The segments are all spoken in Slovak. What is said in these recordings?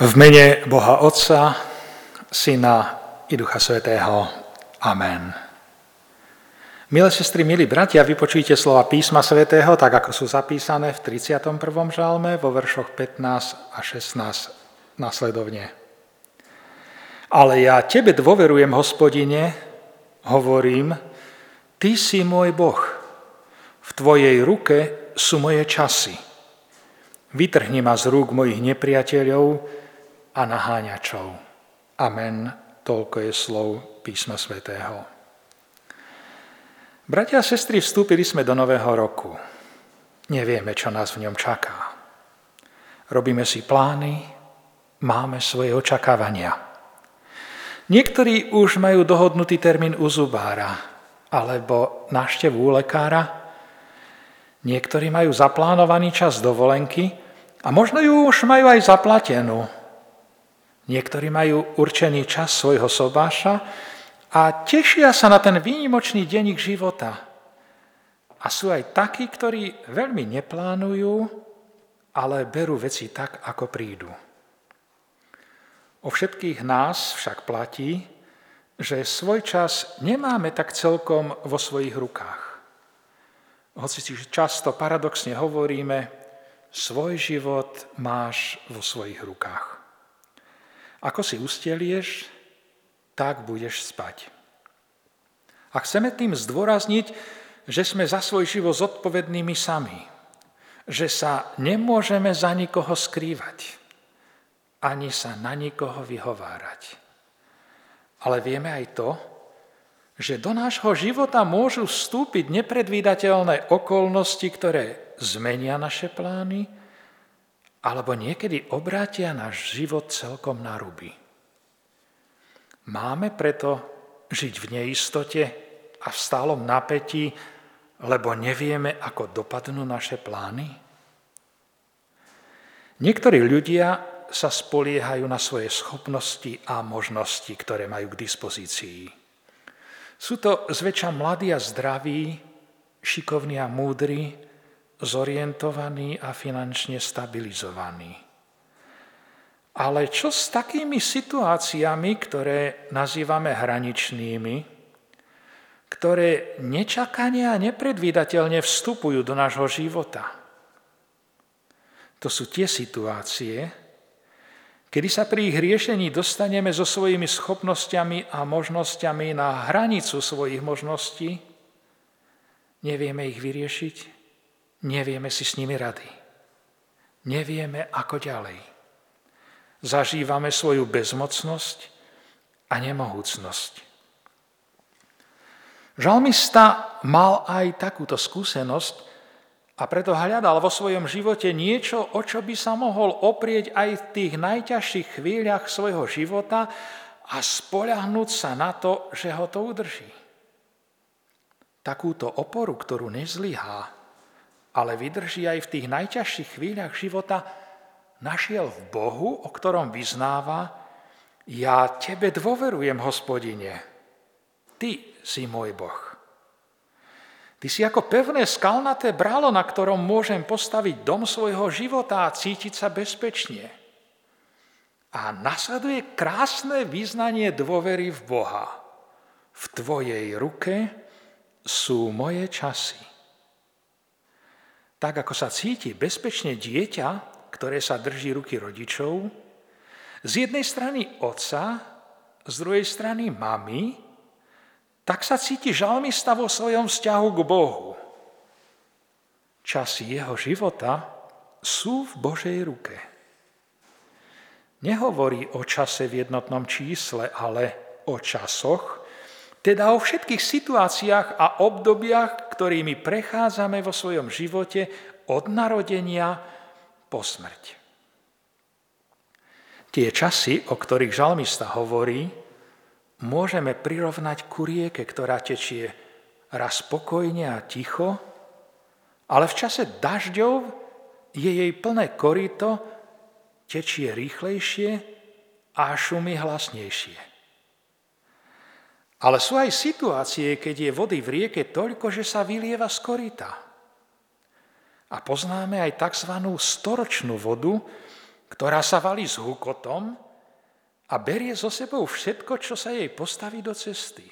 V mene Boha Otca, Syna i Ducha Svetého. Amen. Milé sestry, milí bratia, vypočujte slova písma svätého, tak ako sú zapísané v 31. žalme vo veršoch 15 a 16 nasledovne. Ale ja tebe dôverujem, hospodine, hovorím, ty si môj Boh, v tvojej ruke sú moje časy. Vytrhni ma z rúk mojich nepriateľov, a naháňačov. Amen. Toľko je slov písma svätého. Bratia a sestry, vstúpili sme do nového roku. Nevieme, čo nás v ňom čaká. Robíme si plány, máme svoje očakávania. Niektorí už majú dohodnutý termín u zubára alebo návštevu u lekára. Niektorí majú zaplánovaný čas dovolenky a možno ju už majú aj zaplatenú Niektorí majú určený čas svojho sobáša a tešia sa na ten výnimočný ich života. A sú aj takí, ktorí veľmi neplánujú, ale berú veci tak, ako prídu. O všetkých nás však platí, že svoj čas nemáme tak celkom vo svojich rukách. Hoci si často paradoxne hovoríme, svoj život máš vo svojich rukách. Ako si ustelieš, tak budeš spať. A chceme tým zdôrazniť, že sme za svoj život zodpovednými sami. Že sa nemôžeme za nikoho skrývať. Ani sa na nikoho vyhovárať. Ale vieme aj to, že do nášho života môžu vstúpiť nepredvídateľné okolnosti, ktoré zmenia naše plány, alebo niekedy obrátia náš život celkom na ruby. Máme preto žiť v neistote a v stálom napätí, lebo nevieme, ako dopadnú naše plány? Niektorí ľudia sa spoliehajú na svoje schopnosti a možnosti, ktoré majú k dispozícii. Sú to zväčša mladí a zdraví, šikovní a múdri, zorientovaný a finančne stabilizovaný. Ale čo s takými situáciami, ktoré nazývame hraničnými, ktoré nečakane a nepredvídateľne vstupujú do nášho života? To sú tie situácie, kedy sa pri ich riešení dostaneme so svojimi schopnosťami a možnosťami na hranicu svojich možností, nevieme ich vyriešiť, Nevieme si s nimi rady. Nevieme, ako ďalej. Zažívame svoju bezmocnosť a nemohúcnosť. Žalmista mal aj takúto skúsenosť a preto hľadal vo svojom živote niečo, o čo by sa mohol oprieť aj v tých najťažších chvíľach svojho života a spoľahnúť sa na to, že ho to udrží. Takúto oporu, ktorú nezlyhá, ale vydrží aj v tých najťažších chvíľach života, našiel v Bohu, o ktorom vyznáva, ja tebe dôverujem, hospodine, ty si môj Boh. Ty si ako pevné skalnaté bralo, na ktorom môžem postaviť dom svojho života a cítiť sa bezpečne. A nasleduje krásne význanie dôvery v Boha. V tvojej ruke sú moje časy. Tak ako sa cíti bezpečne dieťa, ktoré sa drží ruky rodičov, z jednej strany otca, z druhej strany mamy, tak sa cíti žalmista vo svojom vzťahu k Bohu. Časy jeho života sú v Božej ruke. Nehovorí o čase v jednotnom čísle, ale o časoch, teda o všetkých situáciách a obdobiach, ktorými prechádzame vo svojom živote od narodenia po smrť. Tie časy, o ktorých žalmista hovorí, môžeme prirovnať ku rieke, ktorá tečie raz spokojne a ticho, ale v čase dažďov je jej plné korito, tečie rýchlejšie a šumy hlasnejšie. Ale sú aj situácie, keď je vody v rieke toľko, že sa vylieva z korita. A poznáme aj tzv. storočnú vodu, ktorá sa valí s hukotom a berie so sebou všetko, čo sa jej postaví do cesty.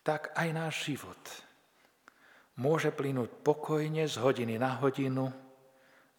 Tak aj náš život môže plynúť pokojne z hodiny na hodinu,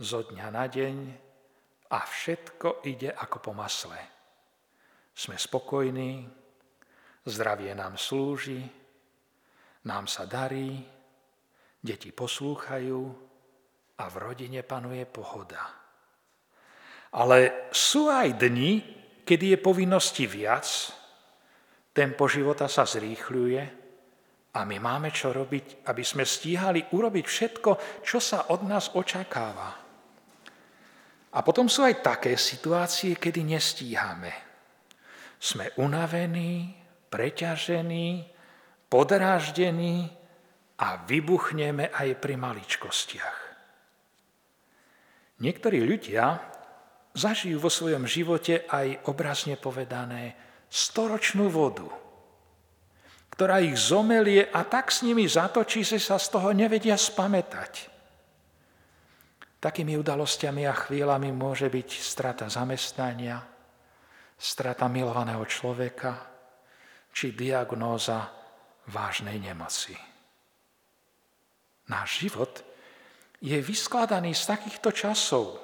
zo dňa na deň a všetko ide ako po masle. Sme spokojní, zdravie nám slúži, nám sa darí, deti poslúchajú a v rodine panuje pohoda. Ale sú aj dni, kedy je povinnosti viac, tempo života sa zrýchľuje a my máme čo robiť, aby sme stíhali urobiť všetko, čo sa od nás očakáva. A potom sú aj také situácie, kedy nestíhame. Sme unavení, preťažení, podráždení a vybuchneme aj pri maličkostiach. Niektorí ľudia zažijú vo svojom živote aj obrazne povedané storočnú vodu, ktorá ich zomelie a tak s nimi zatočí, že sa z toho nevedia spamätať. Takými udalosťami a chvíľami môže byť strata zamestnania, strata milovaného človeka či diagnóza vážnej nemoci. Náš život je vyskladaný z takýchto časov,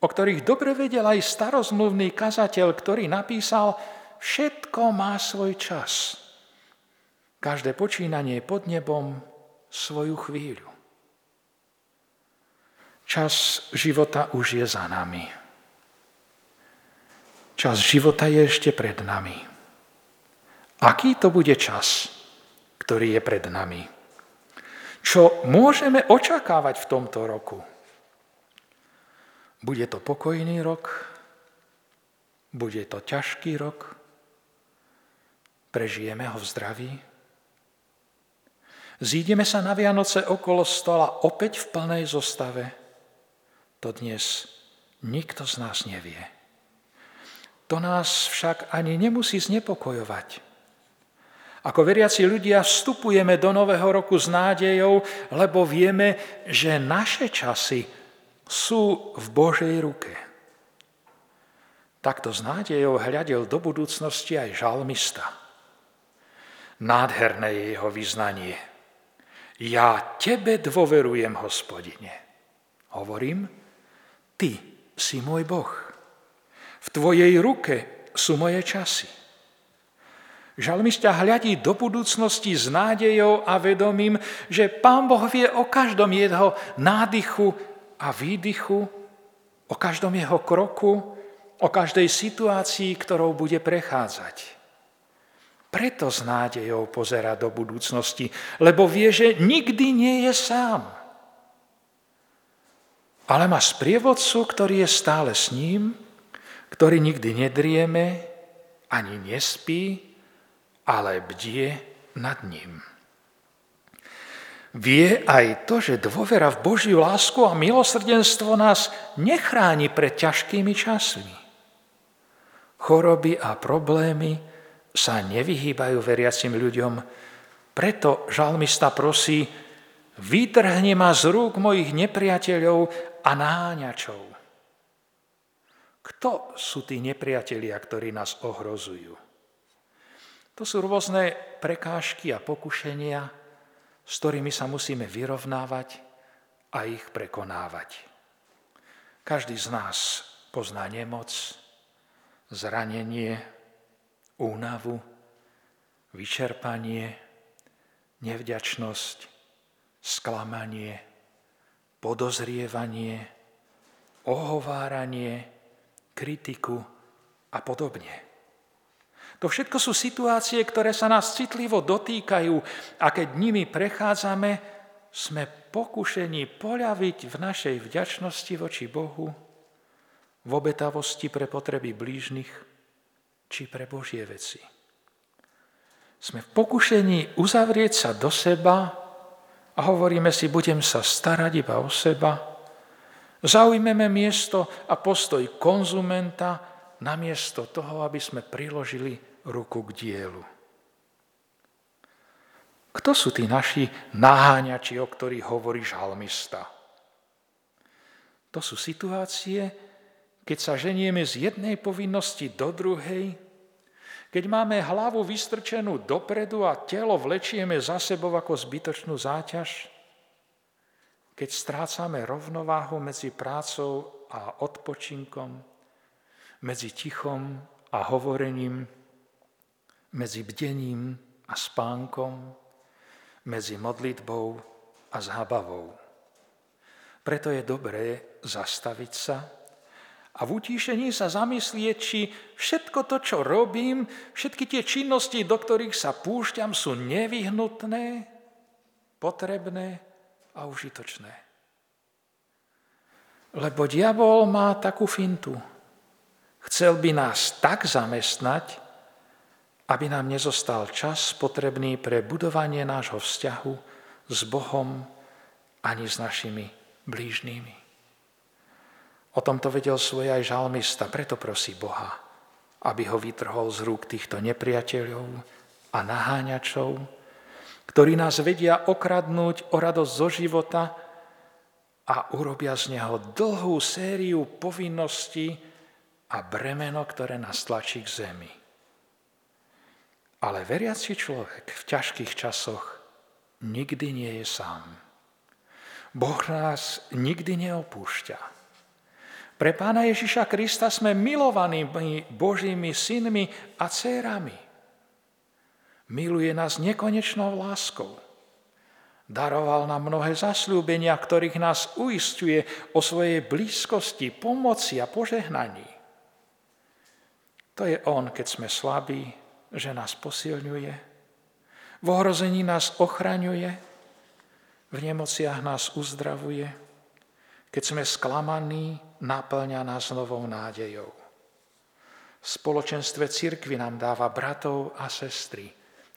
o ktorých dobre vedel aj starozmluvný kazateľ, ktorý napísal, všetko má svoj čas. Každé počínanie pod nebom svoju chvíľu. Čas života už je za nami. Čas života je ešte pred nami. Aký to bude čas, ktorý je pred nami? Čo môžeme očakávať v tomto roku? Bude to pokojný rok? Bude to ťažký rok? Prežijeme ho v zdraví? Zídeme sa na Vianoce okolo stola opäť v plnej zostave? To dnes nikto z nás nevie. To nás však ani nemusí znepokojovať. Ako veriaci ľudia vstupujeme do nového roku s nádejou, lebo vieme, že naše časy sú v Božej ruke. Takto s nádejou hľadel do budúcnosti aj žalmista. Nádherné je jeho vyznanie. Ja tebe dôverujem, hospodine. Hovorím, ty si môj Boh. V tvojej ruke sú moje časy. Žalmista hľadí do budúcnosti s nádejou a vedomím, že Pán Boh vie o každom jeho nádychu a výdychu, o každom jeho kroku, o každej situácii, ktorou bude prechádzať. Preto s nádejou pozera do budúcnosti, lebo vie, že nikdy nie je sám. Ale má sprievodcu, ktorý je stále s ním, ktorý nikdy nedrieme, ani nespí, ale bdie nad ním. Vie aj to, že dôvera v Božiu lásku a milosrdenstvo nás nechráni pred ťažkými časmi. Choroby a problémy sa nevyhýbajú veriacim ľuďom, preto žalmista prosí, vytrhni ma z rúk mojich nepriateľov a náňačov. Kto sú tí nepriatelia, ktorí nás ohrozujú? To sú rôzne prekážky a pokušenia, s ktorými sa musíme vyrovnávať a ich prekonávať. Každý z nás pozná nemoc, zranenie, únavu, vyčerpanie, nevďačnosť, sklamanie, podozrievanie, ohováranie, kritiku a podobne. To všetko sú situácie, ktoré sa nás citlivo dotýkajú a keď nimi prechádzame, sme pokušení poľaviť v našej vďačnosti voči Bohu, v obetavosti pre potreby blížnych či pre Božie veci. Sme v pokušení uzavrieť sa do seba a hovoríme si, budem sa starať iba o seba, zaujmeme miesto a postoj konzumenta, namiesto toho, aby sme priložili ruku k dielu. Kto sú tí naši naháňači, o ktorých hovorí žalmista? To sú situácie, keď sa ženieme z jednej povinnosti do druhej, keď máme hlavu vystrčenú dopredu a telo vlečieme za sebou ako zbytočnú záťaž, keď strácame rovnováhu medzi prácou a odpočinkom, medzi tichom a hovorením, medzi bdením a spánkom, medzi modlitbou a zábavou. Preto je dobré zastaviť sa a v utíšení sa zamyslieť, či všetko to, čo robím, všetky tie činnosti, do ktorých sa púšťam, sú nevyhnutné, potrebné a užitočné. Lebo diabol má takú fintu. Chcel by nás tak zamestnať, aby nám nezostal čas potrebný pre budovanie nášho vzťahu s Bohom ani s našimi blížnými. O tomto vedel svoje aj žalmista, preto prosí Boha, aby ho vytrhol z rúk týchto nepriateľov a naháňačov, ktorí nás vedia okradnúť o radosť zo života a urobia z neho dlhú sériu povinností a bremeno, ktoré nás tlačí k zemi. Ale veriaci človek v ťažkých časoch nikdy nie je sám. Boh nás nikdy neopúšťa. Pre Pána Ježiša Krista sme milovanými Božími synmi a dcérami. Miluje nás nekonečnou láskou. Daroval nám mnohé zasľúbenia, ktorých nás uistuje o svojej blízkosti, pomoci a požehnaní. To je On, keď sme slabí, že nás posilňuje, v ohrození nás ochraňuje, v nemociach nás uzdravuje, keď sme sklamaní, naplňa nás novou nádejou. V spoločenstve cirkvi nám dáva bratov a sestry,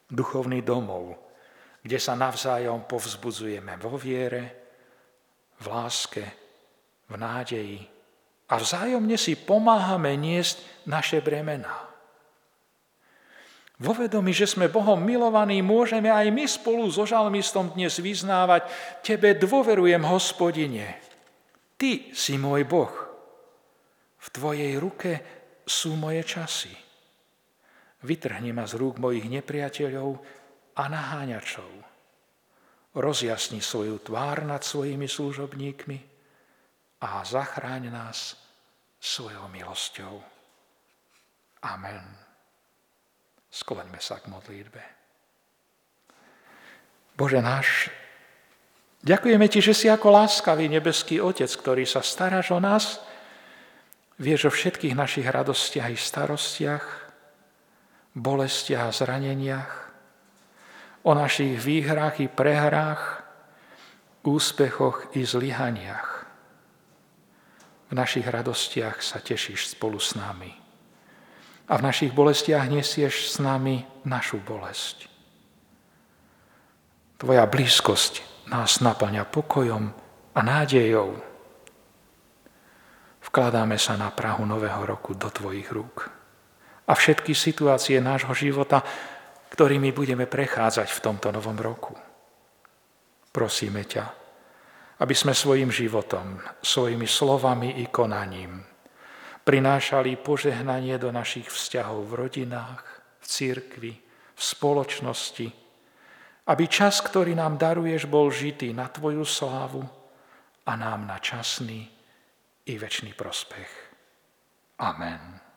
duchovný domov, kde sa navzájom povzbudzujeme vo viere, v láske, v nádeji a vzájomne si pomáhame niesť naše bremená. Vo vedomi, že sme Bohom milovaní, môžeme aj my spolu so žalmistom dnes vyznávať Tebe dôverujem, hospodine. Ty si môj Boh. V Tvojej ruke sú moje časy. Vytrhni ma z rúk mojich nepriateľov a naháňačov. Rozjasni svoju tvár nad svojimi služobníkmi a zachráň nás svojou milosťou. Amen. Skloňme sa k modlitbe. Bože náš, ďakujeme Ti, že si ako láskavý nebeský Otec, ktorý sa staráš o nás, vieš o všetkých našich radostiach i starostiach, bolestiach a zraneniach, o našich výhrách i prehrách, úspechoch i zlyhaniach. V našich radostiach sa tešíš spolu s nami a v našich bolestiach nesieš s nami našu bolesť. Tvoja blízkosť nás naplňa pokojom a nádejou. Vkladáme sa na Prahu Nového roku do Tvojich rúk. A všetky situácie nášho života, ktorými budeme prechádzať v tomto novom roku. Prosíme ťa, aby sme svojim životom, svojimi slovami i konaním prinášali požehnanie do našich vzťahov v rodinách, v církvi, v spoločnosti, aby čas, ktorý nám daruješ, bol žitý na Tvoju slávu a nám na časný i väčší prospech. Amen.